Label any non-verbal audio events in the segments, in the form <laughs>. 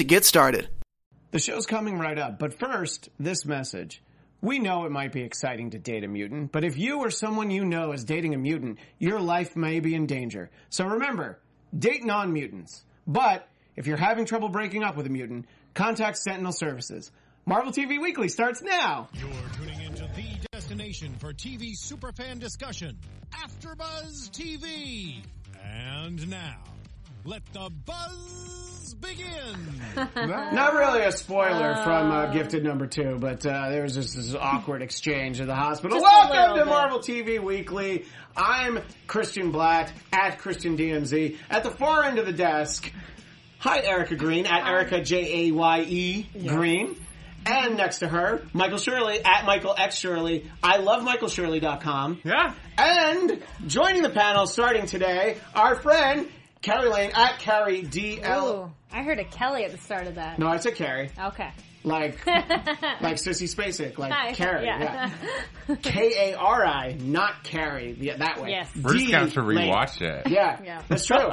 to get started. The show's coming right up, but first, this message. We know it might be exciting to date a mutant, but if you or someone you know is dating a mutant, your life may be in danger. So remember, date non-mutants. But if you're having trouble breaking up with a mutant, contact Sentinel Services. Marvel TV Weekly starts now. You're tuning into the destination for TV superfan discussion, AfterBuzz TV. And now, let the buzz begin. <laughs> Not really a spoiler from uh, Gifted Number Two, but uh, there was just this awkward exchange at the hospital. Welcome to bit. Marvel TV Weekly. I'm Christian Blatt at Christian DMZ. At the far end of the desk, hi Erica Green at Erica J A Y E Green. And next to her, Michael Shirley at Michael X Shirley. I love MichaelShirley.com. Yeah. And joining the panel starting today, our friend Kari Lane at Kari DL. Ooh, I heard a Kelly at the start of that. No, I said Kari. Okay. Like, <laughs> like Sissy Spacek, like Hi. Carrie, Yeah. yeah. <laughs> K A R I, not Carrie, yeah, that way. Yes. We're just gonna have to Lane. rewatch it. Yeah, <laughs> Yeah. that's true.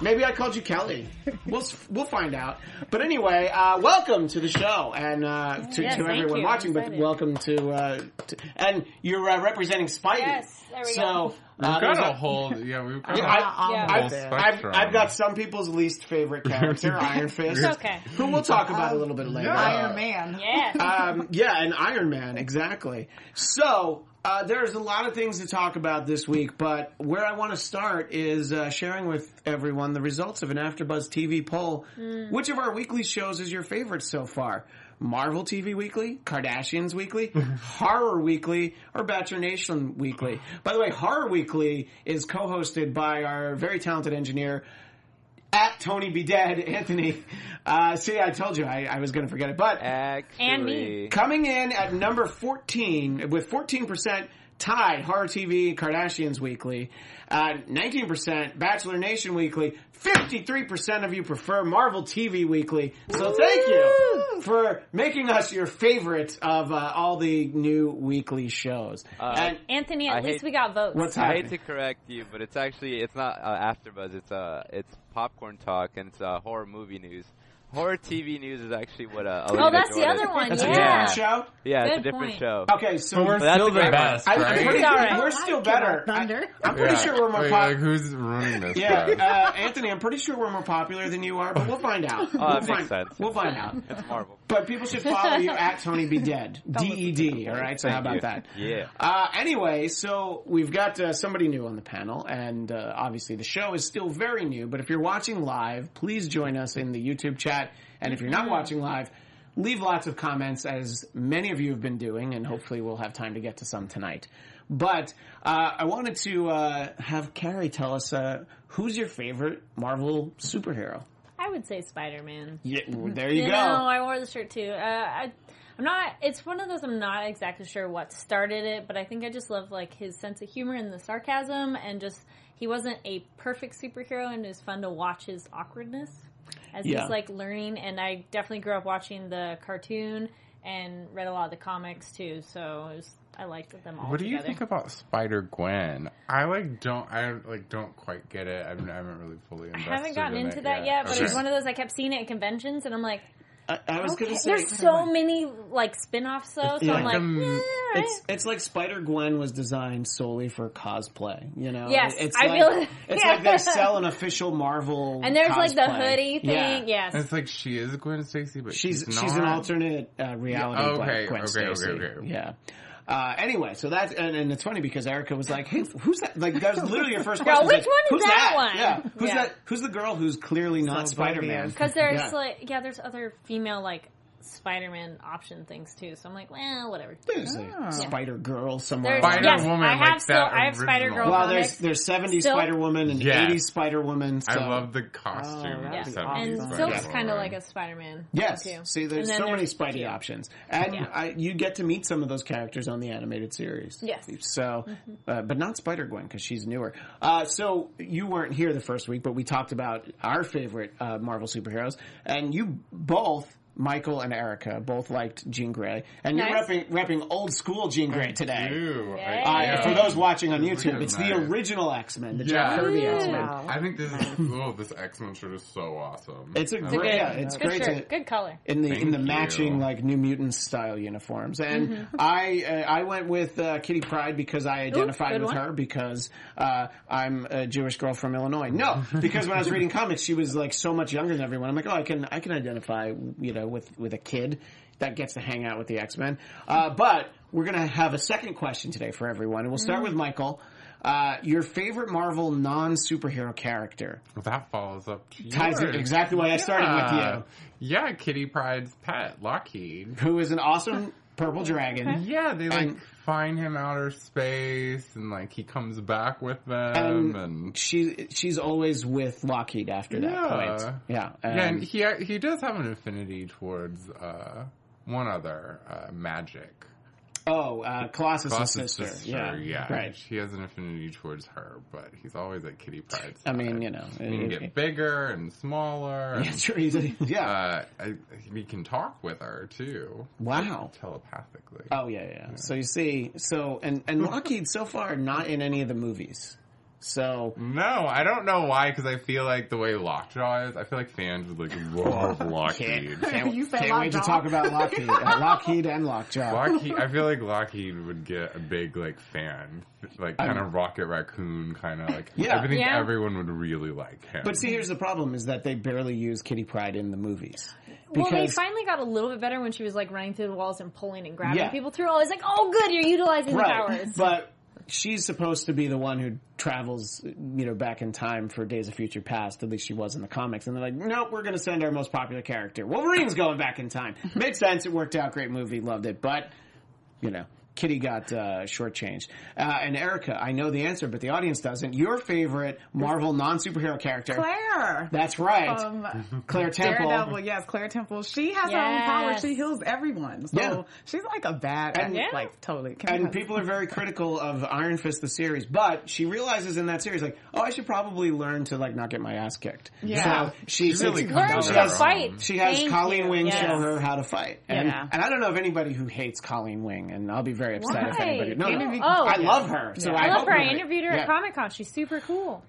Maybe I called you Kelly. We'll we'll find out. But anyway, uh, welcome to the show and uh, to, Yes, to everyone you. I'm watching. But excited. welcome to, uh, to and you're uh, representing Spidey. Yes, there we so, go. We've uh, got there's a whole, yeah, we've got Yeah, a I, Yeah. I've, I've. I've got some people's least favorite <laughs> character, Iron Fist, okay. who we'll talk about a little bit later. Iron Man. Yeah. <laughs> um, yeah, and Iron Man, exactly. So, uh, there's a lot of things to talk about this week, but where I want to start is uh, sharing with everyone the results of an AfterBuzz TV poll. Which of our weekly shows is your favorite so far? Marvel TV Weekly, Kardashians Weekly, <laughs> Horror Weekly, or Bachelor Nation Weekly. By the way, Horror Weekly is co-hosted by our very talented engineer, at Tony Be Dead, <laughs> Anthony. Uh, see, I told you I, I was going to forget it, but Actually, And me. Coming in at number 14 with 14% tied Horror TV Kardashians Weekly, uh, 19% Bachelor Nation Weekly, 53% of you prefer Marvel TV Weekly. So thank you for making us your favorite of uh, all the new weekly shows. and Anthony, at I least hate- we got votes. what's I happening? hate to correct you, but it's actually it's not uh, AfterBuzz. It's uh it's popcorn talk and it's uh, horror movie news. Horror TV news is actually what uh. oh, Alina that's the Jordan- other one. That's a yeah. different show? Yeah, it's a Good different point. show. Okay, so we're But that's still a the great best, I, I'm right? pretty, It's all right. we're still better. I, Thunder. am pretty Yeah. sure we're more Like, popular. like, who's ruining this? Yeah, stuff? uh, Anthony, I'm pretty sure we're more popular than you are, but we'll find out. <laughs> we'll Oh, that makes find, sense. We'll find out. It's Marvel. But people should follow you at <laughs> Tony Be Dead. D E D. All right. So how about you. that? Yeah. Uh, anyway, so we've got uh, somebody new on the panel, and uh, obviously the show is still very new. But if you're watching live, please join us in the YouTube chat. And if you're not watching live, leave lots of comments, as many of you have been doing, and hopefully we'll have time to get to some tonight. But uh, I wanted to uh, have Kari tell us uh, who's your favorite Marvel superhero. I would say Spider Man. Yeah, there you, You go. know, I wore the shirt too. Uh, I, I'm not. It's one of those. I'm not exactly sure what started it, but I think I just love like his sense of humor and the sarcasm, and just he wasn't a perfect superhero, and it was fun to watch his awkwardness as Yeah. he's like learning. And I definitely grew up watching the cartoon and read a lot of the comics too, so it was, I liked them all. What do you think about Spider Gwen? I like don't I like don't quite get it. I haven't, I haven't really fully. I haven't gotten in into it that yet, but Okay. it's one of those I kept seeing it at conventions, and I'm like, I, I was okay. going to say there's so many like spin-offs though, so Yeah. I'm like, Like, um, eh, alright. It's it's like Spider Gwen was designed solely for cosplay. You know, Yes, it's I like, feel- it's yeah. like they <laughs> sell an official Marvel, And there's like the hoodie thing. Yeah. Yes. It's like she is a Gwen Stacy, but She's she's, she's an alternate uh, reality. Yeah, Gwen- okay, Gwen okay, okay, Stacy. okay. Yeah. Uh, anyway, so that's and, and it's funny because Erica was like, "Hey, who's that?" Like that was literally your first <laughs> Girl, question. which Like, one is who's that one? Yeah, who's Yeah. that? Who's the girl who's clearly not So Spider Man? Because <laughs> there's Yeah. like, yeah, there's other female like Spider-Man option things too. So I'm like, well, whatever. There's a Spider Girl somewhere. There's, Spider yes, Woman, I have like still, I have Spider Girl. well, comics. there's there's 70s Spider Woman and Yes. 80s Spider Woman. I love the costume. Oh, yeah. that'd be of awesome. and Spider Silk's kind of like a Spider-Man. Yes. Too. See, there's And then so many there's- Spidey yeah. options, and Yeah. I, you get to meet some of those characters on the animated series. Yes. So, uh, but not Spider Gwen because she's newer. Uh, so you weren't here the first week, but we talked about our favorite uh, Marvel superheroes, and you both. Michael and Erica both liked Jean Grey, and Nice. you're repping, repping old school Jean Grey today. Ew, Yay. Uh, yeah. For those watching on YouTube, Really it's the original X Men, the Yeah. Jack Kirby Ooh. X Men. I think this is <laughs> oh, this X Men shirt is so awesome. It's a I great, love Good, yeah, it's good great shirt, to good color. in the in the Thank matching you. like New Mutants style uniforms. And Mm-hmm. I uh, I went with uh, Kitty Pryde because I identified good with one. her because uh, I'm a Jewish girl from Illinois. No, because when I was reading <laughs> comics, she was like so much younger than everyone. I'm like, oh, I can I can identify you know with with a kid that gets to hang out with the X Men. Uh, but we're gonna have a second question today for everyone, and we'll start Mm. with Michael. Uh, your favorite Marvel non superhero character Well, that follows up to ties yours. it exactly why I started Yeah. with Yeah, Kitty Pryde's pet, Lockheed. who is an awesome purple dragon. Yeah, they like And- find him outer space, and like he comes back with them, and, and, she she's always with Lockheed after that Yeah. point. Yeah, yeah, and and he he does have an affinity towards uh, one other uh, magic. Oh, uh, Colossus' Colossus' sister. sister, Yeah, yeah, right. He has an affinity towards her, but he's always at Kitty Pryde's. I mean, you know, he can it- get bigger and smaller. and, Yeah, sure, he's a- yeah. uh, I, he can talk with her too. Wow. telepathically. Oh yeah, yeah. So you see, so and and Lockheed so far not in any of the movies. So No, I don't know why. Because I feel like the way Lockjaw is, I feel like fans would like love Lockheed. can't, You said can't wait to talk about Lockheed, uh, <laughs> Lockheed and Lockjaw. Lockheed, I feel like Lockheed would get a big like fan, like kind of Rocket Raccoon, kind of like. Yeah. I think Yeah. everyone would really like him. But see, here's the problem: is that they barely use Kitty Pryde in the movies. Well, they finally got a little bit better when she was like running through the walls and pulling and grabbing Yeah. people through. I was like, oh, good, you're utilizing the powers. but she's supposed to be the one who travels, you know, back in time for Days of Future Past. At least she was in the comics, and they're like, nope, we're going to send our most popular character. Wolverine's going back in time. <laughs> Made sense. It worked out. Great movie. Loved it. But you know. Kitty got uh, shortchanged. Uh, and Erica, I know the answer, but the audience doesn't. Your favorite Marvel non superhero character? Claire. That's right. Um, Claire Temple. Daredevil, yes, Claire Temple. She has her own power. She heals everyone. So Yeah. she's like a bad, And- Yeah. like totally. Can And people are very critical of Iron Fist the series, but she realizes in that series, like, oh, I should probably learn to like not get my ass kicked. Yeah. So she, She really sits- comes she to has, fight. she has Thank Colleen you. Wing Yes. show her how to fight, and Yeah. and I don't know of anybody who hates Colleen Wing, and I'll be very upset if anybody. No, no, Maybe- Oh. I love her. So Yeah. I, I love hope her. I interviewed her yeah. at Comic Con. She's super cool.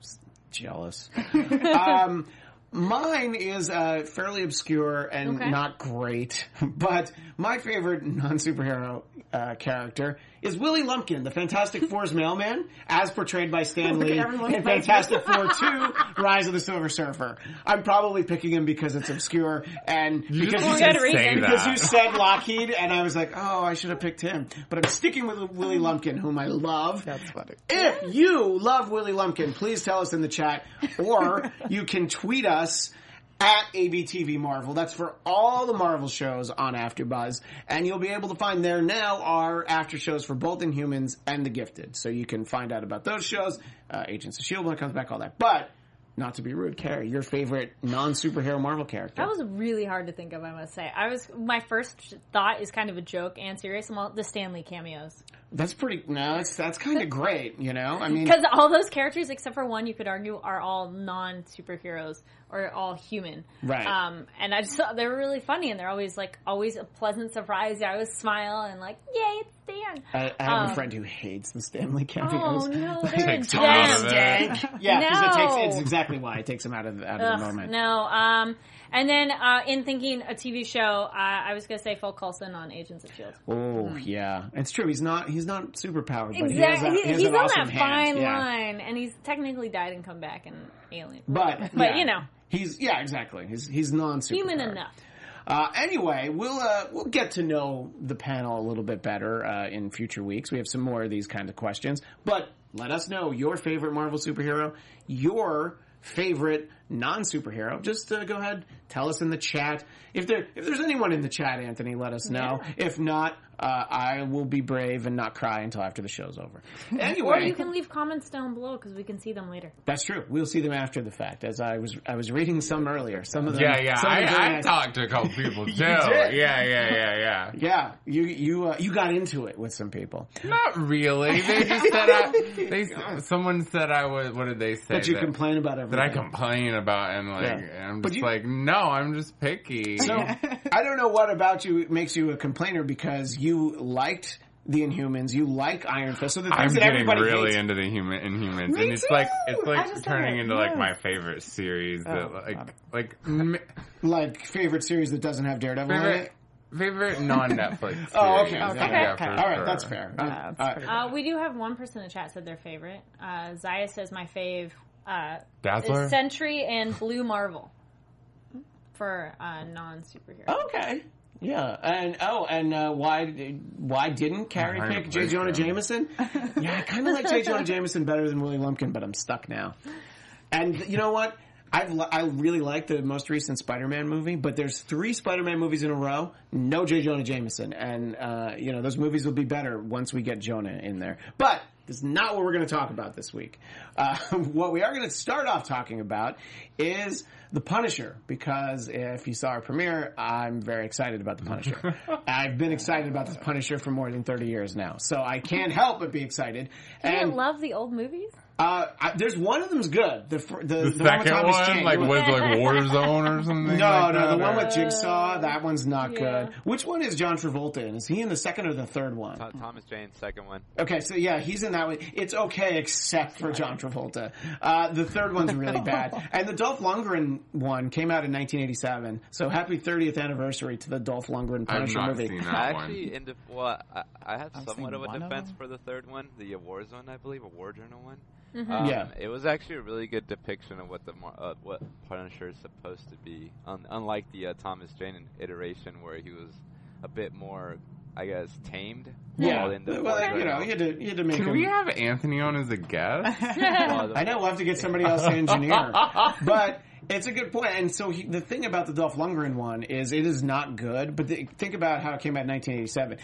jealous. <laughs> um, mine is uh, fairly obscure and Okay. not great, <laughs> but my favorite non superhero uh, character is Willie Lumpkin, the Fantastic Four's mailman, as portrayed by Stan Lee everyone's in. Fantastic Four 2 Rise of the Silver Surfer. I'm probably picking him because it's obscure and You because you said, because you said Lockheed, and I was like, oh, I should have picked him. But I'm sticking with Willie Lumpkin, whom I love. That's funny. If you love Willie Lumpkin, please tell us in the chat, or you can tweet us at ABTV Marvel. That's for all the Marvel shows on AfterBuzz, and you'll be able to find there now our after shows for both Inhumans and The Gifted. So you can find out about those shows, uh, Agents of Shield when it comes back, all that. But not to be rude, Kari, your favorite non superhero Marvel character? That was really hard to think of, I must say. I was my first thought is kind of a joke and serious. Well, the Stan Lee cameos that's pretty. No, that's that's kind of great. You know, I mean, because all those characters, except for one, you could argue are all non superheroes or all human. Right. Um, and I just thought they were really funny, and they're always like always a pleasant surprise. I always smile and like, yay, it's Stan. I, I have a um, friend who hates the Stan Lee cameos. Oh no, <laughs> they're a Takes him out of gem. it. Yeah, because it takes it's exactly why it takes him out of out of Ugh, the moment. No. Um, and then uh, in thinking a TV show, uh, I was going to say Phil Coulson on Agents of Shield. Oh yeah, it's true. He's not he's not super powered, but he has, Exactly. a, He- he has he's on awesome that hand. fine yeah. line, and he's technically died and come back in Alien. But <laughs> but yeah, you know, he's yeah exactly. He's he's non human enough. Uh, anyway, we'll uh, we'll get to know the panel a little bit better uh, in future weeks. We have some more of these kinds of questions, but let us know your favorite Marvel superhero, your favorite non superhero. Just uh, go ahead, tell us in the chat. If there if there's anyone in the chat, Anthony, let us know. If not, uh, I will be brave and not cry until after the show's over. <laughs> Anyway, Or you can leave comments down below because we can see them later. that's true. We'll see them after the fact. As I was I was reading some earlier. Some of them. Yeah, yeah. some of them I, I talked to a couple <laughs> people too. did? Yeah, yeah, yeah, yeah. <laughs> Yeah, you you uh, you got into it with some people. Not really. They just said I. They someone said I was. What did they say? That you that, complain about everything. that I complain about and like Yeah. and I'm But just you- like no, I'm just picky. So I don't know what about you makes you a complainer because you liked the Inhumans, you like Iron Fist. So the I'm things that getting everybody really hates, into the human Inhumans, Me and it's too! like it's like turning it, into like my favorite series. That Oh, like got like m- like favorite series that doesn't have Daredevil in it. favorite non Netflix. <laughs> Oh, okay, okay, yeah, okay. for All right, that's fair. Yeah, Uh, that's all right. pretty Uh, we do have one person in the chat said their favorite. Uh, Zaya says my fave uh, Dazzler. is Sentry and Blue Marvel for uh, non superhero. Okay. Yeah, and oh, and uh, why why didn't Kari I'm pick J. Jonah him. Jameson? <laughs> yeah, I kind of like J. Jonah Jameson better than Willie Lumpkin, but I'm stuck now. And you know what? I I really like the most recent Spider-Man movie, but there's three Spider-Man movies in a row, no J. Jonah Jameson, and uh, you know those movies will be better once we get Jonah in there. But this is not what we're going to talk about this week. Uh, <laughs> what we are going to start off talking about is the Punisher, because if you saw our premiere, I'm very excited about the Punisher. <laughs> I've been excited about the Punisher for more than 30 years now, so I can't help but be excited. You and didn't love the old movies? Uh, I, there's one of them's good. The fir- the, The, the one with second Thomas one, like was like Warzone or something. no, like no, that, the one or- with Jigsaw, that one's not Yeah. good. Which one is John Travolta in? Is he in the second or the third one? Th- Thomas Jane's second one. Okay, so yeah, he's in that one. It's okay except for John Travolta. Uh, the third one's really <laughs> bad. And the Dolph Lundgren one came out in 1987. So happy 30th anniversary to the Dolph Lundgren I've Punisher not movie. seen I that one. actually, in def- well, I, I have I've somewhat of a one of defense for the third one, the Warzone, I believe, a War Journal one. Mm-hmm. Um, Yeah. it was actually a really good depiction of what the mar- uh, what Punisher is supposed to be. Un- unlike the uh, Thomas Jane iteration, where he was a bit more, I guess, tamed. Yeah, while in the well, you know, you had to, you had to make Can him. we have Anthony on as a guest? <laughs> I know we'll have to get somebody else to engineer, <laughs> but it's a good point. And so he, the thing about the Dolph Lundgren one is it is not good. But the, think about how it came out in 1987.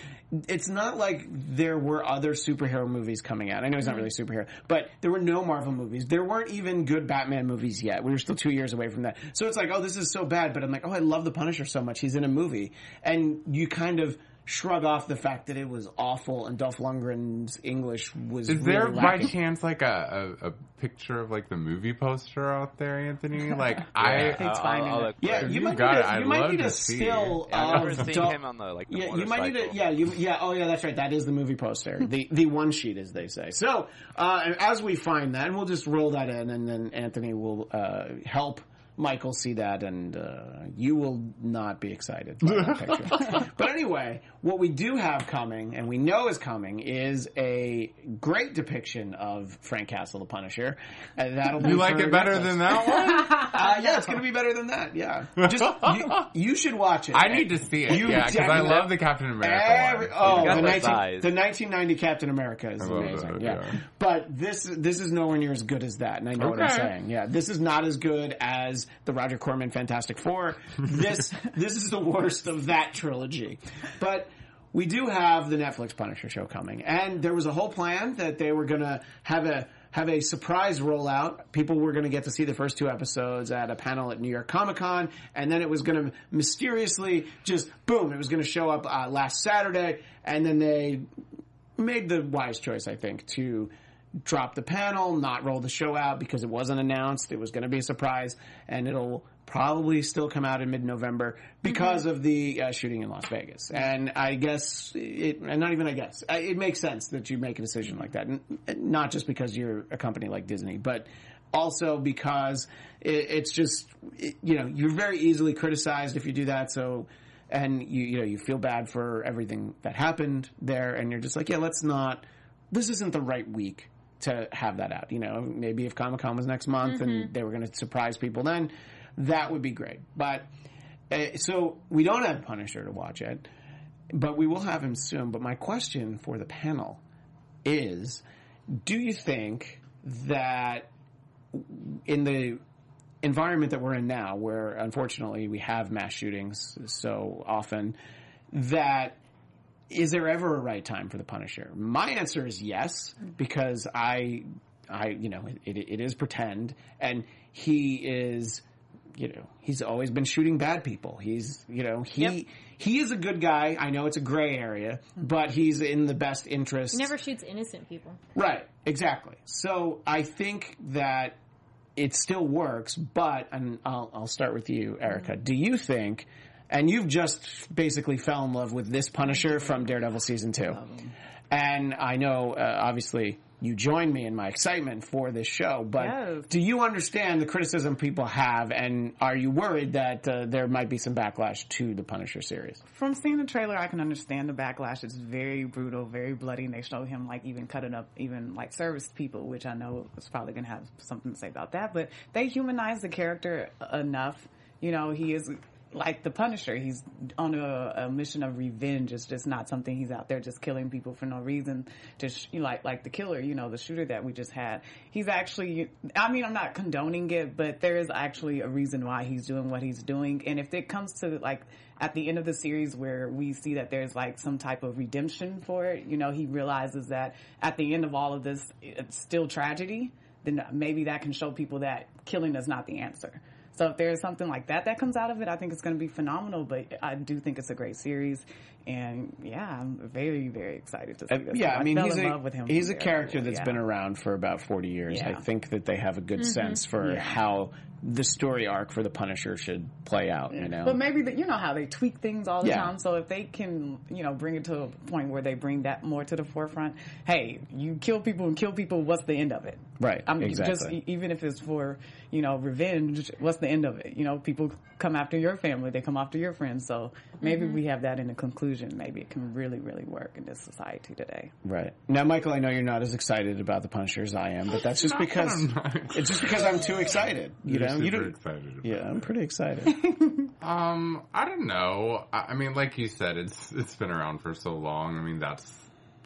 It's not like there were other superhero movies coming out. I know he's not mm-hmm. really a superhero, but there were no Marvel movies. There weren't even good Batman movies yet. We were still two years away from that. So it's like, oh, this is so bad. But I'm like, oh, I love the Punisher so much. He's in a movie, and you kind of. Shrug off the fact that it was awful and Dolph Lundgren's English was. Is there really by chance like a, a, a picture of like the movie poster out there, Anthony? <laughs> Like I, It's I'll- I'll Yeah, you you might need it. a, I'd you might need a still Yeah, I've of never seen Dol- him on the like the yeah, you might need a yeah, you yeah, oh yeah, that's right. That is the movie poster, <laughs> the the one sheet, as they say. So uh, as we find that, and we'll just roll that in, and then Anthony will uh, help. Michael see that, and uh, you will not be excited by that picture. <laughs> but anyway, what we do have coming, and we know is coming, is a great depiction of Frank Castle, the Punisher. And that'll be you like it better than that one? <laughs> Uh, yeah, it's going to be better than that. Yeah, just you, you should watch it. I need to see it. You yeah, because I love the Captain America Every, one. oh, the, the 19, the 1990 Captain America is amazing. that, yeah. yeah. but this this is nowhere near as good as that, and I know what I'm saying. Yeah, this is not as good as the Roger Corman Fantastic Four. This this is the worst of that trilogy, but. We do have the Netflix Punisher show coming, and there was a whole plan that they were going to have a have a surprise rollout. People were going to get to see the first two episodes at a panel at New York Comic Con, and then it was going to mysteriously just boom, it was going to show up uh, last Saturday, and then they made the wise choice, I think, to drop the panel, not roll the show out because it wasn't announced. It was going to be a surprise, and it'll probably still come out in mid-November because of the uh, shooting in Las Vegas. And I guess it, and not even I guess, I- it makes sense that you make a decision like that, N- not just because you're a company like Disney, but also because it, it's just it, you know you're very easily criticized if you do that. So and you you know you feel bad for everything that happened there, and you're just like, yeah, let's not. This isn't the right week to have that out. You know, maybe if Comic Con was next month and they were going to surprise people, then that would be great. But uh, so we don't have Punisher to watch it, but we will have him soon. But my question for the panel is: Do you think that in the environment that we're in now, where unfortunately we have mass shootings so often, that is there ever a right time for the Punisher? My answer is yes, because I, I, you know, it, it is pretend, and he is, you know, he's always been shooting bad people. He's, you know, he Yep. he is a good guy. I know it's a gray area, but he's in the best interest. He never shoots innocent people. Right, exactly. So I think that it still works, but and I'll, I'll start with you, Erica. Do you think? And you've just basically fell in love with this Punisher from Daredevil season two, and I know uh, obviously you joined me in my excitement for this show. But Yes. do you understand the criticism people have, and are you worried that uh, there might be some backlash to the Punisher series? From seeing the trailer, I can understand the backlash. It's very brutal, very bloody, and they show him like even cutting up even like service people, which I know is probably going to have something to say about that. But they humanize the character enough. You know, he is like the Punisher. He's on a, a mission of revenge. It's just not something he's out there just killing people for no reason. Just like like the killer, you know, the shooter that we just had. He's actually. I mean, I'm not condoning it, but there is actually a reason why he's doing what he's doing. And if it comes to like at the end of the series where we see that there's like some type of redemption for it, you know, he realizes that at the end of all of this, it's still tragedy. Then maybe that can show people that killing is not the answer. So if there's something like that that comes out of it, I think it's going to be phenomenal. But I do think it's a great series, and yeah, I'm very very excited to see this. yeah, I mean, fell he's in a love with him. he's a character that's yeah. been around for about forty years. I think that they have a good mm-hmm. sense for Yeah. how the story arc for the Punisher should play out. You know, But maybe the, you know how they tweak things all the Yeah. time. So if they can, you know, bring it to a point where they bring that more to the forefront. Hey, you kill people and kill people. What's the end of it? Right, I'm exactly. just e- even if it's for you know revenge. What's the end of it? You know, people come after your family. They come after your friends. So maybe mm-hmm. we have that in the conclusion. Maybe it can really really work in this society today. right now, Michael, I know you're not as excited about the Punisher as I am, but that's just <laughs> because it's just because I'm too excited. You know, you super don't. excited. Yeah, I'm pretty excited. <laughs> Um, I don't know. I, I mean, like you said, it's it's been around for so long. I mean, that's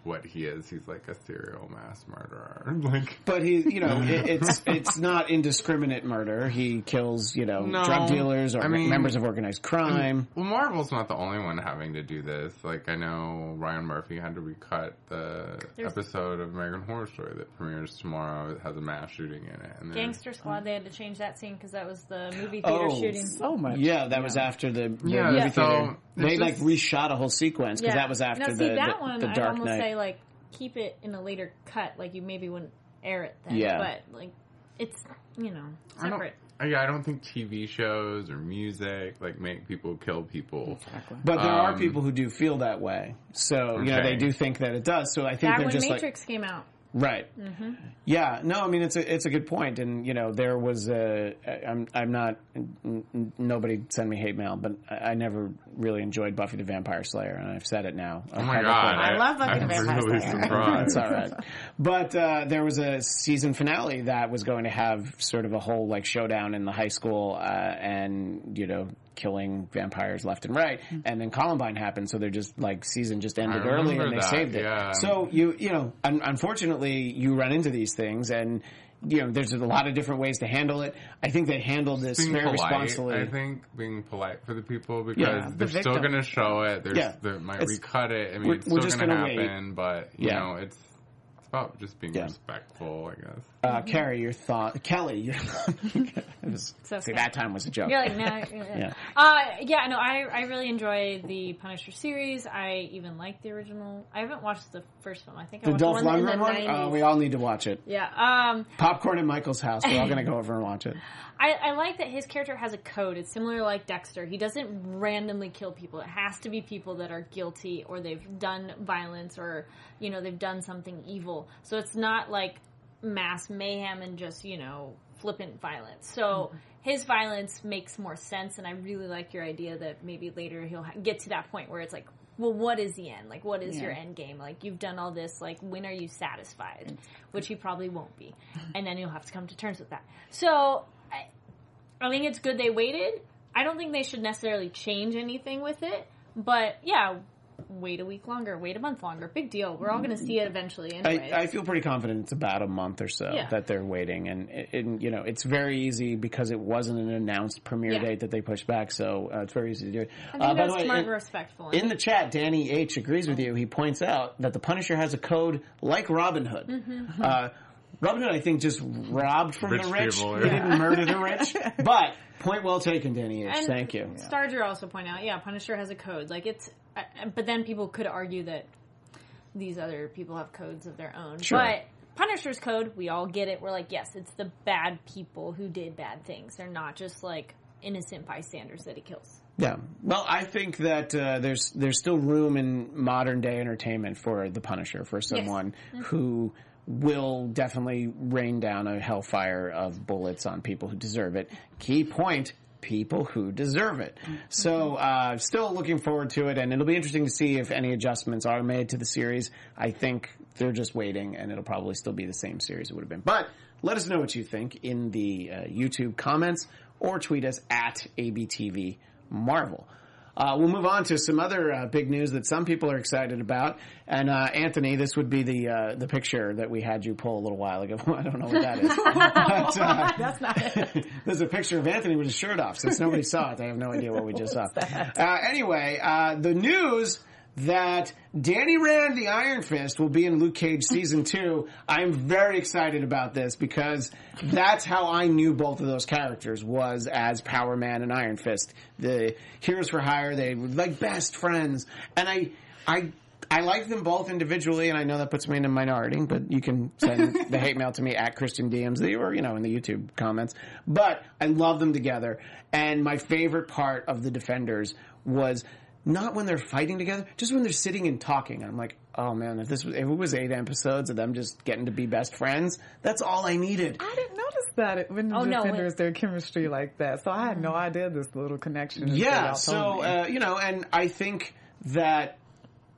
what he is. He's like a serial mass murderer. <laughs> Like, But he, you know, <laughs> it, it's it's not indiscriminate murder. He kills, you know, No, drug dealers or I mean- members of organized crime. well, Marvel's not the only one having to do this. Like, I know Ryan Murphy had to recut the There's- episode of American Horror Story that premieres tomorrow. It has a mass shooting in it. And then, Gangster Squad, they had to change that scene because that was the movie oh, theater shooting. Oh, shooting. So much. Yeah, that was after the, the Yeah, movie so theater. They it's like just- reshot a whole sequence because that was after now, see, the, that the, one, the I'd Dark almost Knight. Say like keep it in a later cut. Like you maybe wouldn't air it then. Yeah. But like it's you know I don't, separate. I- yeah, I don't think TV shows or music like make people kill people. But there are Um, people who do feel that way. So, you know, they do think that it does. So I think Back they're when just Matrix came out. Like, right. Mm-hmm. Yeah, no, I mean, it's a, it's a good. And, you know, there was a, I'm, I'm not, n- n- nobody send me hate mail, but I, I never really enjoyed Buffy the Vampire Slayer. And I've said it now. Oh my god! I love Buffy the I'm Vampire really Slayer. surprised. <laughs> It's all right. But uh, there was a season finale that was going to have sort of a whole like showdown in the high school, uh, and you know, killing vampires left and right. And then Columbine happened, so they're just like season just ended early, and they that, saved it. yeah. So you you know, un- unfortunately, you run into these things and. You know, there's a lot of different ways to handle it. I think they handled this being very polite. responsibly. I think being polite for the people because Yeah, they're still going to show it. There's, Yeah. they might It's- recut it. I mean, we're- it's still going to gonna wait. happen, but you Yeah. know, it's about just being Yeah. respectful, I guess. uh, Kari, your thought, Kelly, your it was, It's okay. see that time was a joke. You're like, nah, yeah. Yeah. Uh, yeah, no, I, I really enjoy the Punisher series. I even like the original. I haven't watched the first one. I think I the watched Dolph one in the Lundgren one. 90s. Uh, we all need to watch it. yeah. Um, Popcorn in Michael's house. We're all going to go <laughs> over and watch it. I, I like that his character has a code. It's similar like Dexter. He doesn't randomly kill people. It has to be people that are guilty or they've done violence or, you know, they've done something evil. So it's not like mass mayhem and just, you know, flippant violence. So mm-hmm. his violence makes more sense and I really like your idea that maybe later he'll ha- get to that point where it's like, well, what is the end? Like, what is your end game? Like, you've done all this. Like, when are you satisfied? Which he probably won't be. <laughs> And then you'll have to come to terms with that. So, I, I think it's good they waited. I don't think they should necessarily change anything with it. But yeah, wait a week longer, wait a month longer. Big deal. We're all going to see it eventually anyway. I, I feel pretty confident it's about a month or so Yeah. that they're waiting, and, and you know it's very easy because it wasn't an announced premiere Yeah. date that they pushed back, so uh, it's very easy to do it. I think Uh, by that's the way, in- respectful. In the chat, Danny H agrees with you. He points out that the Punisher has a code like Robin Hood. Mm-hmm. Uh, Robin Hood, I think, just robbed from Rich the rich. people, He didn't murder the rich. <laughs> But point well taken, Danny H. And Thank you. Starger also point out, yeah, Punisher has a code. Like it's, uh, but then people could argue that these other people have codes of their own. Sure. But Punisher's code, we all get it. We're like, yes, it's the bad people who did bad things. They're not just like innocent bystanders that he kills. Yeah. Well, I think that uh, there's there's still room in modern day entertainment for the Punisher, for someone who will definitely rain down a hellfire of bullets on people who deserve it. Key point. People who deserve it. So, uh, still looking forward to it, and it'll be interesting to see if any adjustments are made to the series. I think they're just waiting, and it'll probably still be the same series it would have been. But let us know what you think in the uh, YouTube comments or tweet us at ABTV Marvel. Uh, we'll move on to some other uh, big news that some people are excited about. And uh, Anthony, this would be the uh, the picture that we had you pull a little while ago. <laughs> I don't know what that is. but, uh, <laughs> That's not it. <laughs> there's a picture of Anthony with his shirt off. Since nobody saw it, I have no idea what we just saw. Uh, anyway, uh, the news that Danny Rand, the Iron Fist, will be in Luke Cage season two. I'm very excited about this because that's how I knew both of those characters was as Power Man and Iron Fist. The heroes for hire, they were like best friends, and I, I. I like them both individually, and I know that puts me in a minority, but you can send the hate mail to me at Christian DMZ or, you know, in the YouTube comments. But I love them together. And my favorite part of the Defenders was not when they're fighting together, just when they're sitting and talking. I'm like, oh man, if this was, if it was eight episodes of them just getting to be best friends, that's all I needed. I didn't notice that it, when the Oh, no, defenders it- their chemistry like that. So I had no idea this little connection. Yeah, so uh, you know, and I think that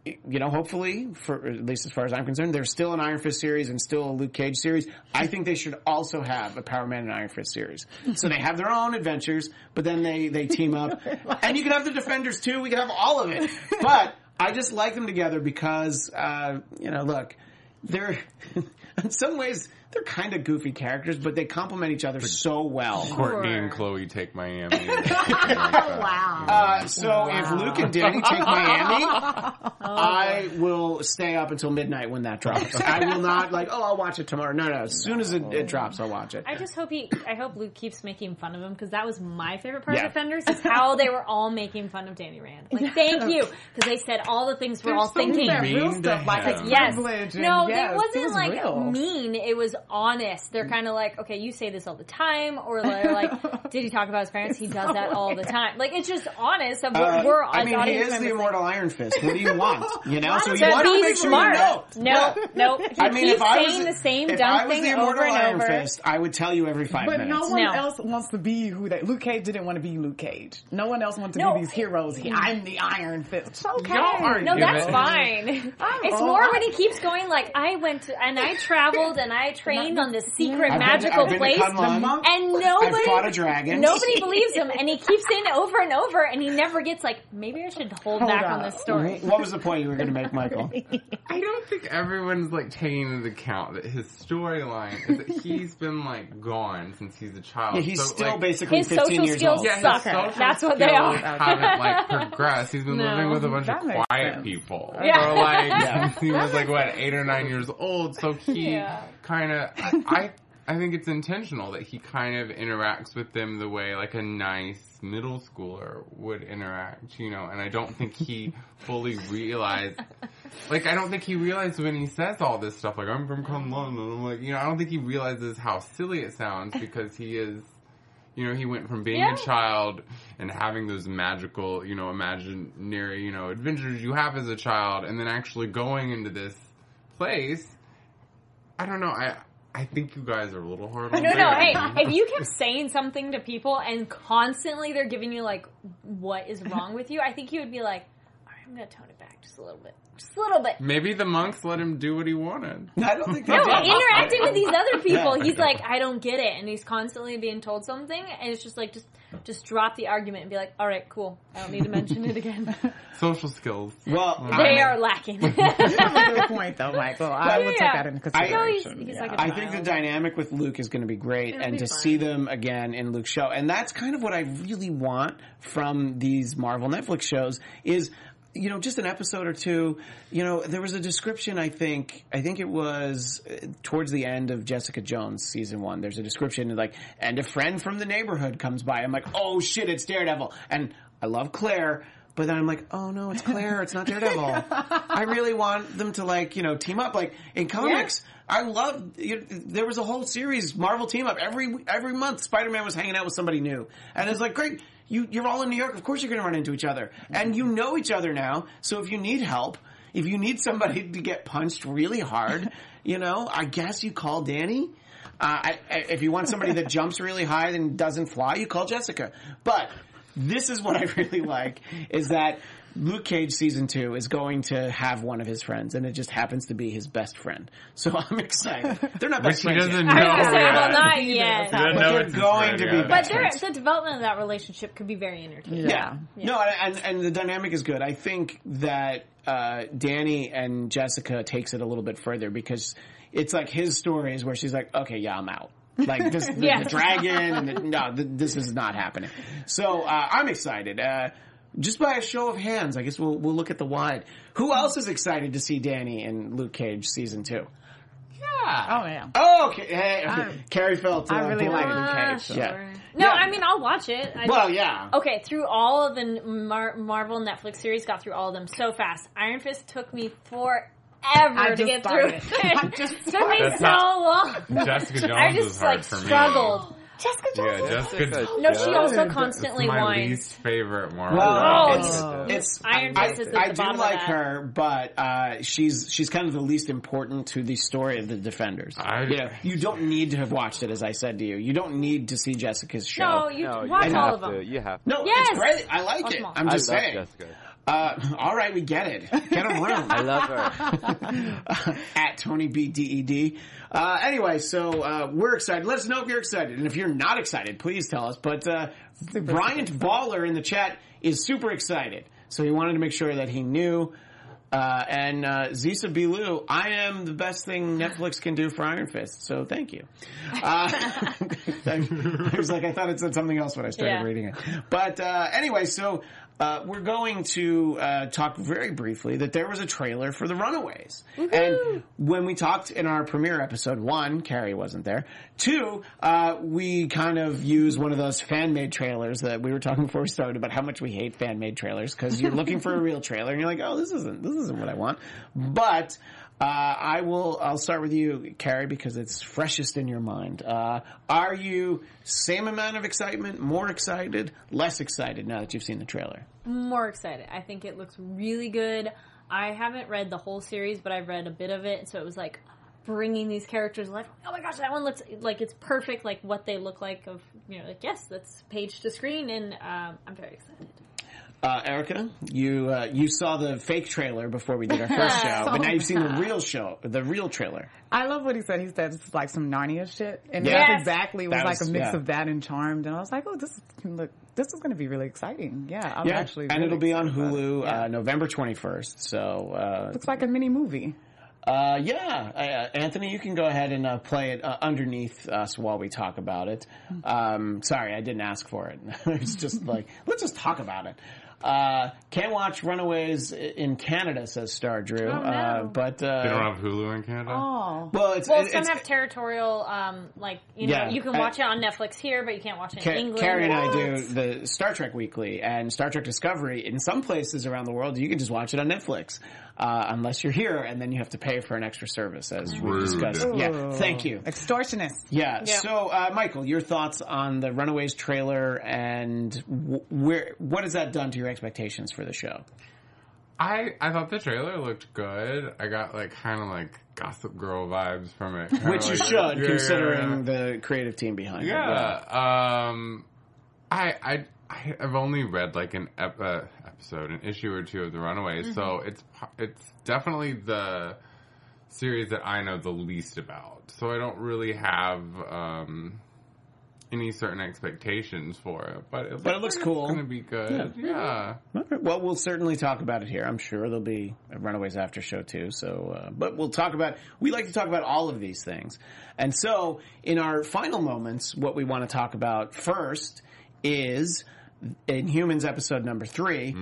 you know, hopefully, for at least as far as I'm concerned, there's still an Iron Fist series and still a Luke Cage series. I think they should also have a Power Man and Iron Fist series. So they have their own adventures, but then they they team up, <laughs> and you can have the Defenders too. We can have all of it, but I just like them together because uh, you know, look, they're <laughs> in some ways they're kind of goofy characters, but they complement each other so well. Kourtney and Khloé take Miami. <laughs> wow. Uh, so if Luke and Danny take Miami, <laughs> I will stay up until midnight when that drops. I will not like, oh, I'll watch it tomorrow. No, no. As soon as it, it drops, I'll watch it. I just hope he, I hope Luke keeps making fun of him because that was my favorite part Yeah. of Defenders is how they were all making fun of Danny Rand. Like, thank you because they said all the things we're all thinking. that real stuff like Yes. privilege. No, yes, it wasn't was like real. mean. It was honest. They're kind of like, okay, you say this all the time, or they're <laughs> like, did he talk about his parents? He does that all the <laughs> time. Like it's just honest of what Uh, we're. I as mean, he is the members immortal Iron Fist. What do you want? <laughs> You know, so you to want to be make sure smart. you know. No, Yeah. no. He I mean, keeps if I was saying the same if dumb I was thing the over and Iron over. Fist, I would tell you every five But minutes. But no one No. else wants to be who they. Luke Cage didn't want to be Luke Cage. No one else wants to No. be these heroes. He, I'm the Iron Fist. Okay. Y'all aren't No, that's fine. it's more when he keeps going like, I went to, and I traveled and I trained on this secret I've magical been place. And nobody, I fought a dragon. nobody believes him, and he keeps saying it over and over, and he never gets like, maybe I should hold, Hold back up. on this story. What was the point you were going to make, Michael? <laughs> I don't think everyone's like taking into account that his storyline is that he's been like gone since he's a child. Yeah, he's So, still like, basically His 15 social years skills old. Yeah, his suck. That's what they skills are. <laughs> haven't like progressed. He's been No. living with a bunch of quiet sense. people Yeah. for like <laughs> Yeah. he was like what eight or nine years old. So he Yeah. Kind of I <laughs> I think it's intentional that he kind of interacts with them the way like a nice middle schooler would interact, you know. And I don't think he fully realized. Like I don't think he realized when he says all this stuff, like I'm from Kunlun, and I'm like, you know, I don't think he realizes how silly it sounds because he is you know, he went from being Yeah. a child and having those magical, you know, imaginary, you know, adventures you have as a child, and then actually going into this place. I don't know. I I think you guys are a little hard <laughs> on No, no, Barry. hey, if you kept saying something to people and constantly they're giving you like what is wrong with you, I think you would be like, all right, I'm gonna tone it back just a little bit. Just a little bit. Maybe the monks let him do what he wanted. <laughs> I don't think they No, did. interacting with these other <laughs> people, he's like, I don't get it, and he's constantly being told something, and it's just like, just just drop the argument and be like, all right, cool. I don't need to mention it again. <laughs> Social skills. Well, they I- are lacking. You have a good point, though, Michael. I would take that into I- No, he's- consideration. he's yeah. like a I think the dynamic with Luke is going to be great, It'll and be to fun. see them again in Luke's show, and that's kind of what I really want from these Marvel Netflix shows is. You know, just an episode or two. You know, there was a description. I think, I think it was uh, towards the end of Jessica Jones season one. There's a description like, and a friend from the neighborhood comes by. I'm like, oh shit, it's Daredevil, and I love Claire, but then I'm like, oh no, it's Claire, it's not Daredevil. <laughs> I really want them to like, you know, team up. Like in comics, I love. You know, there was a whole series Marvel team up every every month. Spider Man was hanging out with somebody new, and it's like great. You you're all in New York. Of course you're going to run into each other, and you know each other now. So if you need help, if you need somebody to get punched really hard, <laughs> you know, I guess you call Danny. Uh, I, I, if you want somebody that jumps really high and doesn't fly, you call Jessica. But this is what I <laughs> really like is that Luke Cage season two is going to have one of his friends, and it just happens to be his best friend. So <laughs> I'm excited. They're not Which best he friends. doesn't yet, know. I was gonna say, well, not yet. He doesn't But know they're it's his going to be yet. But best there, friends. the development of that relationship could be very entertaining. Yeah. No, and, and the dynamic is good. I think that uh, Danny and Jessica takes it a little bit further because it's like his stories where she's like, okay, yeah, I'm out. Like this, the, Yeah. the <laughs> dragon, and the, no, th this is not happening. So uh, I'm excited. Uh, just by a show of hands, I guess we'll we'll look at the wide. Who else is excited to see Danny in Luke Cage season two? Yeah. Oh yeah. Oh, okay. Hey, I- Kari felt. Uh, I really like Luke Ah, Cage. sure. Yeah. No, Yeah. I mean I'll watch it. I Well, just- yeah. Okay, through all of the Mar- Marvel Netflix series, got through all of them so fast. Iron Fist took me forever I to just get started. through. <laughs> I <laughs> it just took me That's so not- long. Jessica Jones I was just hard like for me. struggled. Jessica Yeah, Jones. Jessica. No, she also It's constantly my whines. least favorite Marvel. Well, Oh, it's, Oh. it's Iron I, Fist is at I the do bottom of like that. her, but uh, she's she's kind of the least important to the story of the Defenders. I- you know, you don't need to have watched it, as I said to you. You don't need to see Jessica's show. No, you No, watch you all have of them. to. You have to. No, Yes! it's great. I like Watch it. them all. I'm I just love saying. Jessica. Uh, all right, we get it. Get a room. <laughs> I love her. <laughs> at Tony B D E D. Uh, anyway, so uh, we're excited. Let us know if you're excited, and if you're not excited, please tell us. But uh, Bryant Baller in the chat is super excited, so he wanted to make sure that he knew. Uh, and uh, Zisa Bilu, I am the best thing Netflix can do for Iron Fist, so thank you. Uh, <laughs> I was like, I thought it said something else when I started Yeah. reading it. But uh, anyway, so uh, we're going to uh, talk very briefly that there was a trailer for The Runaways. And when we talked in our premiere episode, one, Kari wasn't there. Two, uh, we kind of use one of those fan made trailers that we were talking before we started about how much we hate fan made trailers because you're looking for a real trailer and you're like, oh, this isn't this isn't what I want. But uh, I will. I'll start with you, Kari, because it's freshest in your mind. Uh, are you same amount of excitement, more excited, less excited now that you've seen the trailer? more excited. I think it looks really good. I haven't read the whole series, but I've read a bit of it, so it was like bringing these characters life. Oh my gosh, that one looks like it's perfect, like what they look like. Of you know, like yes, that's page to screen, and um, I'm very excited. Uh, Erica, you uh, you saw the fake trailer before we did our first <laughs> show, but now you've seen the real show, the real trailer. I love what he said. He said it's like some Narnia shit, and Yes. that's exactly it was That like a mix yeah. of that and Charmed. And I was like, oh, this is look, this is going to be really exciting. Yeah, I'm Yeah, actually, and really it'll be on excited it. Hulu Yeah. uh, November twenty first. So uh, Looks like a mini movie. Uh, yeah, uh, Anthony, you can go ahead and uh, play it uh, underneath us while we talk about it. Um, sorry, I didn't ask for it. <laughs> it's just like let's just talk about it. Uh, can't watch Runaways in Canada, says Star Drew. Oh, no. uh, but uh, They don't have Hulu in Canada. Oh, well, it's Well, it's, some it's have territorial, um, like you know, Yeah, you can I- watch it on Netflix here, but you can't watch it in England. Kari and I do the Star Trek Weekly and Star Trek Discovery. In some places around the world, you can just watch it on Netflix, uh, unless you're here, and then you have to pay for an extra service, as we Rude. discussed. Yeah, thank you. extortionist. Yeah. Yeah. So, uh, Michael, your thoughts on the Runaways trailer and w- where what has that done to your expectations for the show? I I thought the trailer looked good. I got like kind of like Gossip Girl vibes from it, Kinda Which you should, Yeah, yeah, considering yeah. the creative team behind it. Yeah. Um, I I I- I've only read like an ep- uh, episode, an issue or two of the Runaways, so it's it's definitely the series that I know the least about. So I don't really have um any certain expectations for it, but it But it looks cool. It's gonna be good. Yeah. Okay, Well, we'll certainly talk about it here. I'm sure there'll be a Runaways after show too. So, uh, but we'll talk about. We like to talk about all of these things, and so in our final moments, what we want to talk about first is Inhumans episode number three,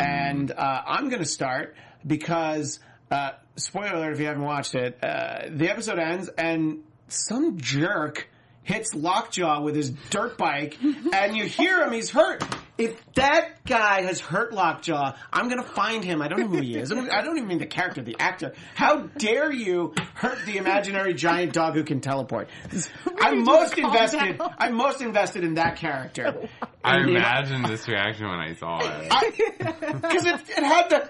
and uh, I'm going to start because uh, spoiler alert if you haven't watched it, uh, the episode ends and some jerk hits Lockjaw with his dirt bike, and you hear him. He's hurt. If that guy has hurt Lockjaw, I'm gonna find him. I don't know who he is. I don't, I don't even mean the character, the actor. How dare you hurt the imaginary giant dog who can teleport? <laughs> I'm most invested. I'm most invested in that character. <laughs> Oh I And the- imagined this reaction when I saw it. <laughs> because it, it had the.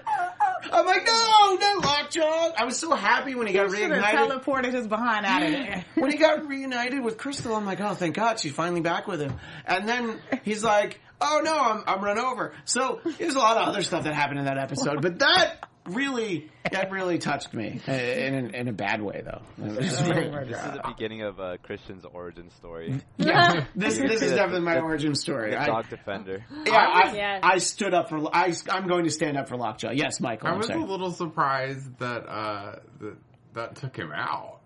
I'm like, no, no, Lockjaw. I was so happy when he got Should have teleported his behind out of there. when he got reunited with Crystal, I'm like, oh, thank God, she's finally back with him. And then he's like, oh no, I'm, I'm run over. So there's a lot of other stuff that happened in that episode, but that really, that really touched me Uh, in, in, in a bad way, though. It was very- This is the beginning of uh, Christian's origin story. yeah, this, this is definitely my origin story. The I, dog defender. yeah, I, Yeah. I stood up for. I, I'm going to stand up for Lockjaw. Yes, Michael. I I'm was a sorry. little surprised that uh that that took him out.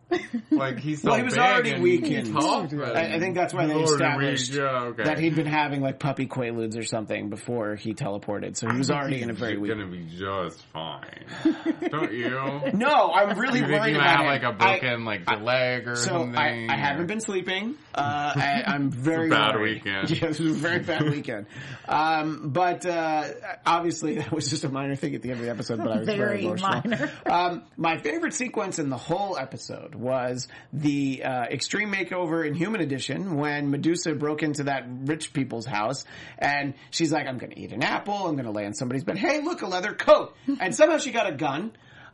Like he's so Well, he was big already and weakened. tough, I, I think that's why and they he's already established weak. Yeah, okay. that he'd been having like puppy quaaludes or something before he teleported. So he was already in a very He's weak. gonna be just fine, <laughs> don't you? No, I'm really You think worried you about have like a broken like leg or so something? I, I haven't been sleeping. Uh, I, I'm <laughs> very bad worried. weekend. Yeah, it was a very bad <laughs> weekend. Um, but uh, obviously, that was just a minor thing at the end of the episode. But I was very, Very emotional. minor. Um, my favorite sequence in the whole episode was the uh, Extreme Makeover Inhuman Edition when Medusa broke into that rich people's house and she's like, "I'm going to eat an apple. I'm going to lay on somebody's bed. Hey, look, a leather coat!" <laughs> And somehow she got a gun.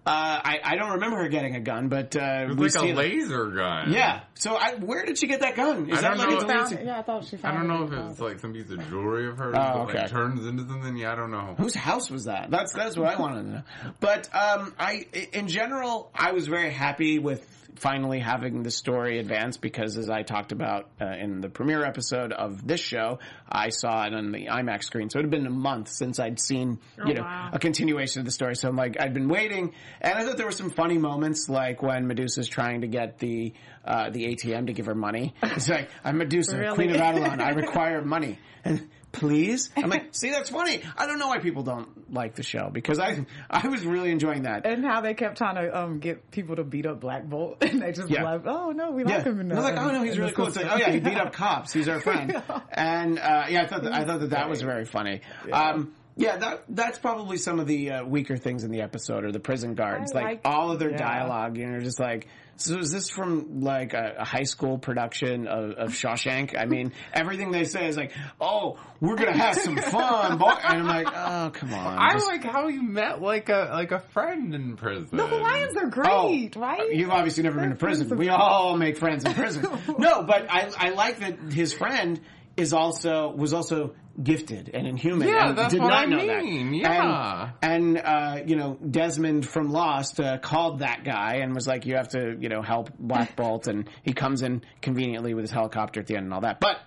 Uh, I, I don't remember her getting a gun, but uh, It was like a laser gun. yeah. So I, where did she get that gun? Is I don't like know. a Found deleted- it. Yeah, I thought she I don't know in if the it's like some piece of jewelry of hers Oh, that like turns into something. Yeah, I don't know. Whose house was that? That's that's what I wanted to know. But um, I, in general, I was very happy with finally having the story advance because, as I talked about uh, in the premiere episode of this show, I saw it on the IMAX screen. So it had been a month since I'd seen you know wow. a continuation of the story. So I'm like, I'd been waiting, and I thought there were some funny moments, like when Medusa's trying to get the uh, the ATM to give her money. <laughs> It's like, I'm Medusa, Really? Queen of Attilan. I require money. And please? I'm like, <laughs> see, that's funny. I don't know why people don't like the show because I I was really enjoying that. And how they kept trying to um, get people to beat up Black Bolt, <laughs> and they just Yeah. like, oh no, we Yeah, like him. In they're the, like, oh no, he's really cool. It's like, system." oh yeah, he beat <laughs> up cops. He's our friend. And uh, yeah, I thought that, I thought that that was very funny. Um, yeah, that that's probably some of the uh, weaker things in the episode, or the prison guards. Like, like- all of their yeah. dialogue, you know, just like. So is this from like a, a high school production of, of Shawshank? I mean, <laughs> everything they say is like, "Oh, we're gonna have some <laughs> fun," boy. and I'm like, "Oh, come on." I just- like how you met like a like a friend in prison. The Hawaiians are great, right? You've obviously never been to prison. We all make friends in prison. <laughs> no, but I, I like that his friend is also was also gifted and inhuman. Yeah, and that's did what not I know mean, that. yeah. And, and uh, you know, Desmond from Lost uh, called that guy and was like, "You have to, you know, help Black <laughs> Bolt." And he comes in conveniently with his helicopter at the end and all that. But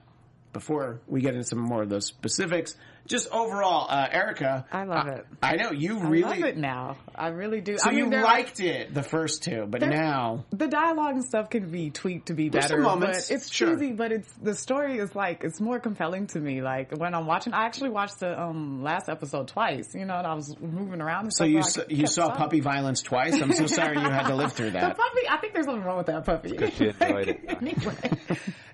before we get into some more of those specifics, just overall, uh, Erica, I love it. I know you I really. love it now. I really do. So I mean, you there are- liked it the first two, but now the dialogue and stuff can be tweaked to be better. some moments, but it's sure. cheesy, but it's the story is like it's more compelling to me. Like when I'm watching, I actually watched the um, last episode twice. You know, and I was moving around. And So stuff, you but I saw, you saw stopping. puppy violence twice. I'm so sorry you had to live through <laughs> The that. puppy, I think there's something wrong with that puppy. Because she enjoyed it. <laughs> anyway,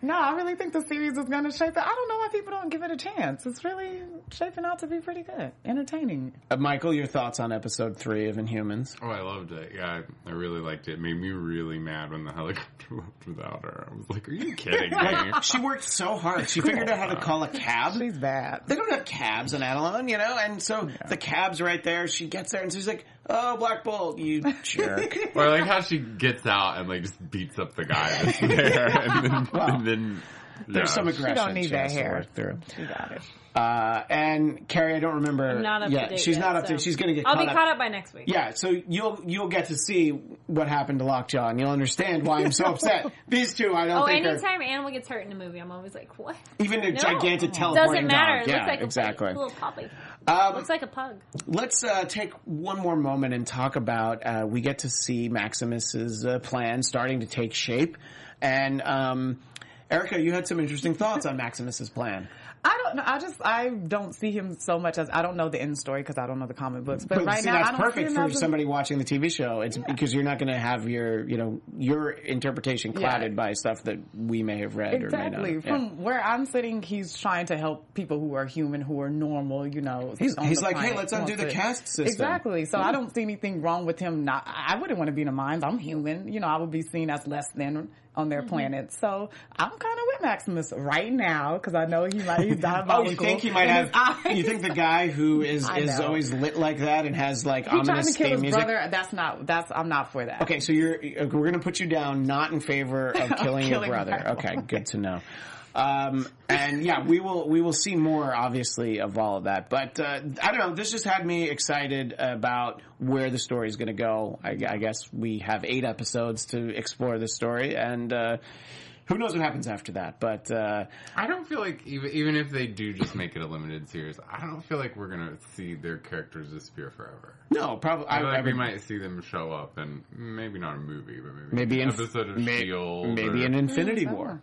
no, I really think the series is going to shape it. I don't know why people don't give it a chance. It's really shaping out to be pretty good, entertaining. Uh, Michael, your thoughts on episode three of Inhumans? Oh, I loved it. Yeah, I, I really liked it. It made me really mad when the helicopter <laughs> left without her. I was like, "Are you kidding me?" <laughs> She worked so hard. She figured out how to call a cab. She's bad. They don't have cabs in Attilan, you know, and so the cab's right there. She gets there and she's like, "Oh, Black Bolt, you <laughs> jerk." or like how she gets out and like just beats up the guy that's there, and then, <laughs> and then There's Yeah. some She aggression. don't need she that to hair. work through. You got it. Uh, and Kari, I don't remember. I'm not up yeah, to date. she's yet, not up so. to. She's going to get. I'll caught be caught up by next week. Yeah, so you'll you'll get to see what happened to Lockjaw, and you'll understand why I'm so <laughs> upset. These two, I don't Oh, think are anytime animal gets hurt in a movie, I'm always like, what? even a No. gigantic teleporting Doesn't matter. dog. It Yeah, looks like exactly. a little puppy. Um, looks like a pug. Let's uh, take one more moment and talk about. Uh, we get to see Maximus's uh, plan starting to take shape, and um, Erica, you had some interesting thoughts on Maximus's plan. I don't know. I just I don't see him so much as I don't know the end story because I don't know the comic books. But, But right see, now, that's I don't see perfect for as somebody watching the TV show. It's because you're not going to have your, you know, your interpretation clouded Yeah. by stuff that we may have read or may Exactly. not. Yeah. From where I'm sitting, he's trying to help people who are human, who are normal. You know, He's- he's like, "Hey, let's undo the to-" caste system. Exactly. So I don't see anything wrong with him. Not. I wouldn't want to be in a mines. I'm human. You know, I would be seen as less than on their mm-hmm. planet. So I'm kind of with Maximus right now because I know he might. He's <laughs> Oh, you think he might have? You think the guy who is <laughs> is always lit like that and has like trying ominous to kill theme his music? brother? That's not. That's. I'm not for that. Okay, so you're we're going to put you down not in favor of <laughs> killing, your brother. Okay, good to know. Um, and yeah, we will we will see more obviously of all of that. But uh, I don't know. This just had me excited about where the story is going to go. I, I guess we have eight episodes to explore this story, and uh, who knows what happens after that. But uh, I don't feel like even even if they do just make it a limited series, I don't feel like we're gonna see their characters disappear forever. no, probably I feel like we would- might see them show up and maybe not a movie, but maybe, maybe an in episode of may- Shield. maybe or, an Infinity War.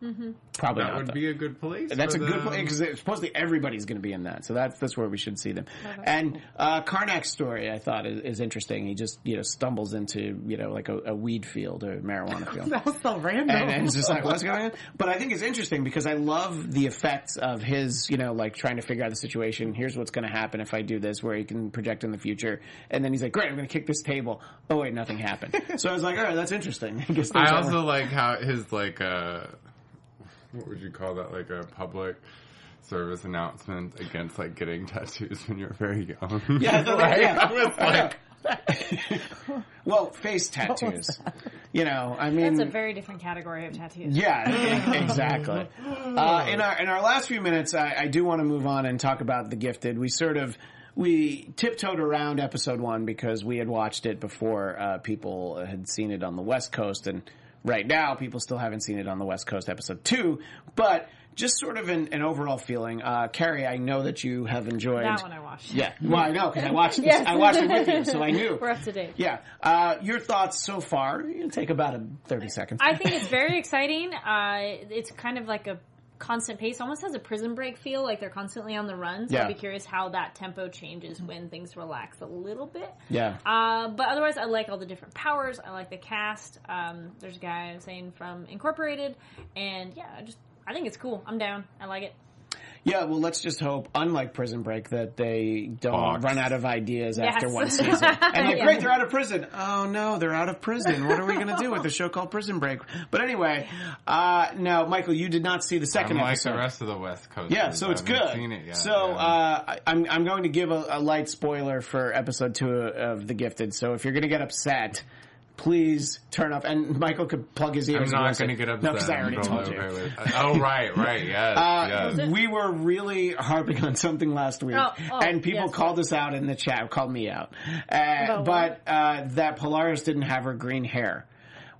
Probably that not. would though. be a good place. That's a for good them. point because supposedly everybody's going to be in that, so that's that's where we should see them. And uh, Karnak's story, I thought, is, is interesting. He just you know stumbles into you know like a, a weed field or a marijuana field. <laughs> That was so random. And, and it's just like, what's going on? But I think it's interesting because I love the effects of his, you know, like trying to figure out the situation. Here's what's going to happen if I do this, where he can project in the future. And then he's like, great, I'm going to kick this table. Oh, wait, nothing happened. <laughs> so I was like, all right, that's interesting. <laughs> I, guess I also like how his like uh what would you call that? Like a public service announcement against like getting tattoos when you're very young. <laughs> Yeah, I Like, yeah. <laughs> I like, <laughs> well, face tattoos. You know, I mean, That's a very different category of tattoos. Yeah, exactly. Uh, in our in our last few minutes, I, I do want to move on and talk about the gifted. We sort of we tiptoed around episode one because we had watched it before uh, people had seen it on the West Coast, and right now people still haven't seen it on the West Coast. Episode two, but just sort of an, an overall feeling. Uh, Kari, I know that you have enjoyed That one I watched. It. Yeah, well, I know because I watched <laughs> this, Yes. I watched it with you, so I knew. <laughs> We're up to date. Yeah, uh, your thoughts so far? It'll take about a thirty seconds. I think it's very exciting. Uh, it's kind of like a constant pace, almost has a prison break feel, like they're constantly on the run. So Yeah. I'd be curious how that tempo changes when things relax a little bit. yeah. Uh, but otherwise, I like all the different powers. I like the cast. Um, there's a guy I was saying from Incorporated, and yeah, I just I think it's cool. I'm down. I like it. Yeah, well, let's just hope, unlike Prison Break, that they don't Fox. run out of ideas Yes. after one season. <laughs> And like, Yeah. great, they're out of prison. Oh no, they're out of prison. What are we going to do with the show called Prison Break? But anyway, uh, now, Michael, you did not see the I'm second like episode. the rest of the West Coast. Yeah, so it's I haven't good. Seen it yet. so yeah. uh, I- I'm I'm going to give a, a light spoiler for episode two of The Gifted. So if you're going to get upset, please turn off. And Michael could plug his ears. I'm ears. not going going to get upset. No, because I already totally told you. okay with- Oh right, right, <laughs> yes, Uh, yes. we were really harping on something last week, Oh, oh, and people yes. called us out in the chat, called me out, uh, About but uh, that Polaris didn't have her green hair.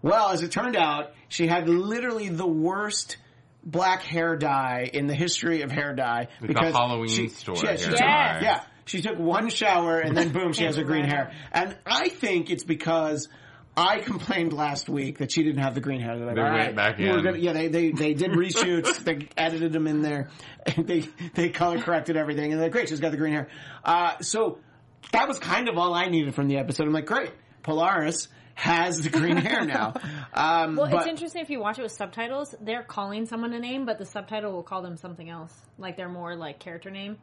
Well, as it turned out, she had literally the worst black hair dye in the history of hair dye the because Halloween she, store she- hair she took- dye. yeah, she took one shower and then boom, she has her green hair. hair. And I think it's because. I complained last week that she didn't have the green hair. They're like, They "All went right, back we're in." gonna- yeah, they, they, they did reshoots. they edited them in there. And <laughs> they, they color corrected everything. And they're like, great, she's got the green hair. Uh, so that was kind of all I needed from the episode. I'm like, great, Polaris has the green <laughs> hair now. Um, Well, but, it's interesting if you watch it with subtitles. They're calling someone a name, but the subtitle will call them something else, like they're more like character name.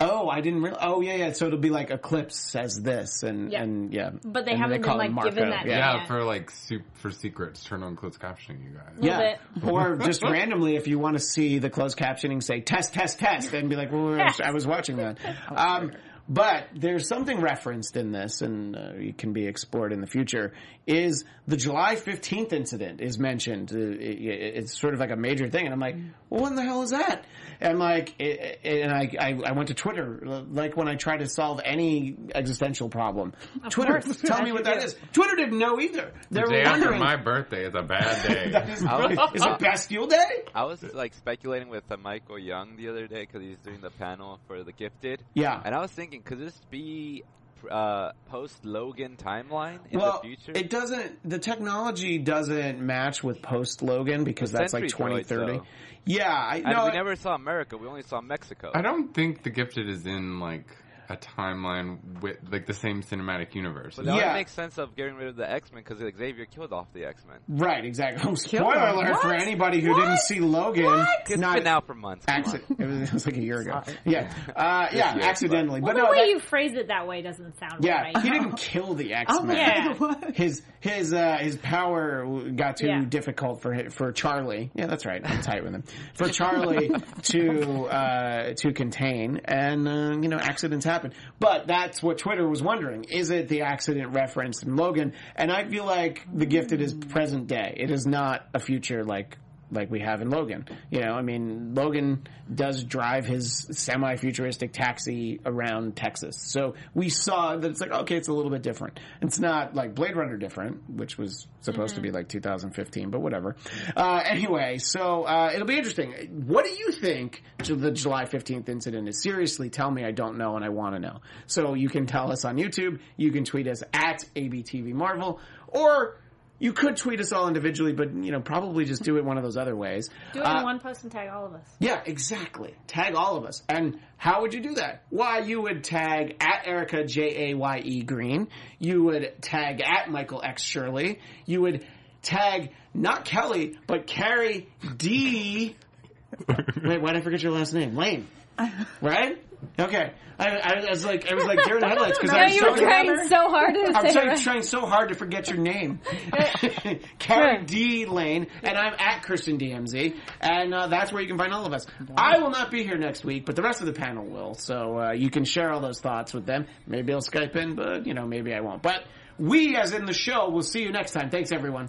Oh, I didn't realize. Oh, yeah, yeah. So it'll be like Eclipse says this. And, Yeah. and yeah. But they And haven't call been, him like, given that Yeah. yeah, for like soup for secrets, turn on closed captioning, you guys. Yeah, or just <laughs> randomly, if you want to see the closed captioning say test, test, test, and be like, well, Yes. I was watching that. <laughs> Um, But there's something referenced in this, and uh, it can be explored in the future. Is the July 15th incident is mentioned? Uh, it, it- it's sort of like a major thing, and I'm like, well, what the hell is that? And like, it, it- and I, I I went to Twitter, like when I try to solve any existential problem. Twitter, course. tell me <laughs> what that is. Twitter didn't know either. They The were after my birthday is a bad <laughs> day. That is, I was- is it Bastille Day? I was like speculating with uh, Michael Young the other day because he's doing the panel for the Gifted. Yeah. And I was thinking, could this be uh, post Logan timeline in well, the future? it doesn't. The technology doesn't match with post Logan because The that's like Sentry droids, 2030. though. Yeah, I and no. we never saw America. We only saw Mexico. I don't think The Gifted is in like a timeline with like the same cinematic universe. But that Yeah. would make sense of getting rid of the X Men because Xavier killed off the X Men. Right, exactly. Oh, spoiler him. alert for anybody who didn't see Logan. It's Not been out for months. Come on. accident. It was, it was like a year ago. Yeah, uh, yeah, year, accidentally. Well, But the no, way that- you phrase it that way doesn't sound yeah, right. he didn't <laughs> kill the X I'm Men. like, Yeah. what? <laughs> His his uh, his power got too Yeah. difficult for for Charlie. Yeah, that's right. I'm tight with him. For Charlie <laughs> to uh, to contain, and uh, you know, accidents happen. But that's what Twitter was wondering: is it the accident referenced in Logan? And I feel like the Gifted is present day. It is not a future like like we have in Logan. You know, I mean, Logan does drive his semi-futuristic taxi around Texas. So we saw that it's like, okay, it's a little bit different. It's not like Blade Runner different, which was supposed to be like 2015, but whatever. Uh, anyway, so uh, it'll be interesting. What do you think the July 15th incident is? Seriously, tell me I don't know and I want to know. So you can tell us on YouTube. You can tweet us at ABTV Marvel or you could tweet us all individually, but you know, probably just do it one of those other ways. Do it Uh, in one post and tag all of us. yeah, exactly. Tag all of us. And how would you do that? Why, you would tag at Erica J A Y E Green. You would tag at Michael X Shirley. You would tag not Kelly, but Kari D. <laughs> Wait, why did I forget your last name? Lane. <laughs> Right? Okay. I, I, was like, I was like deer in the headlights because <laughs> I was you were trying so hard to I'm trying, it. trying so hard to forget your name. <laughs> <laughs> Kari D Lane, and I'm at Kristen DMZ, and uh, that's where you can find all of us. I will not be here next week, but the rest of the panel will, so uh, you can share all those thoughts with them. Maybe I'll Skype in, but you know, maybe I won't. But we, as in the show, will see you next time. Thanks, everyone.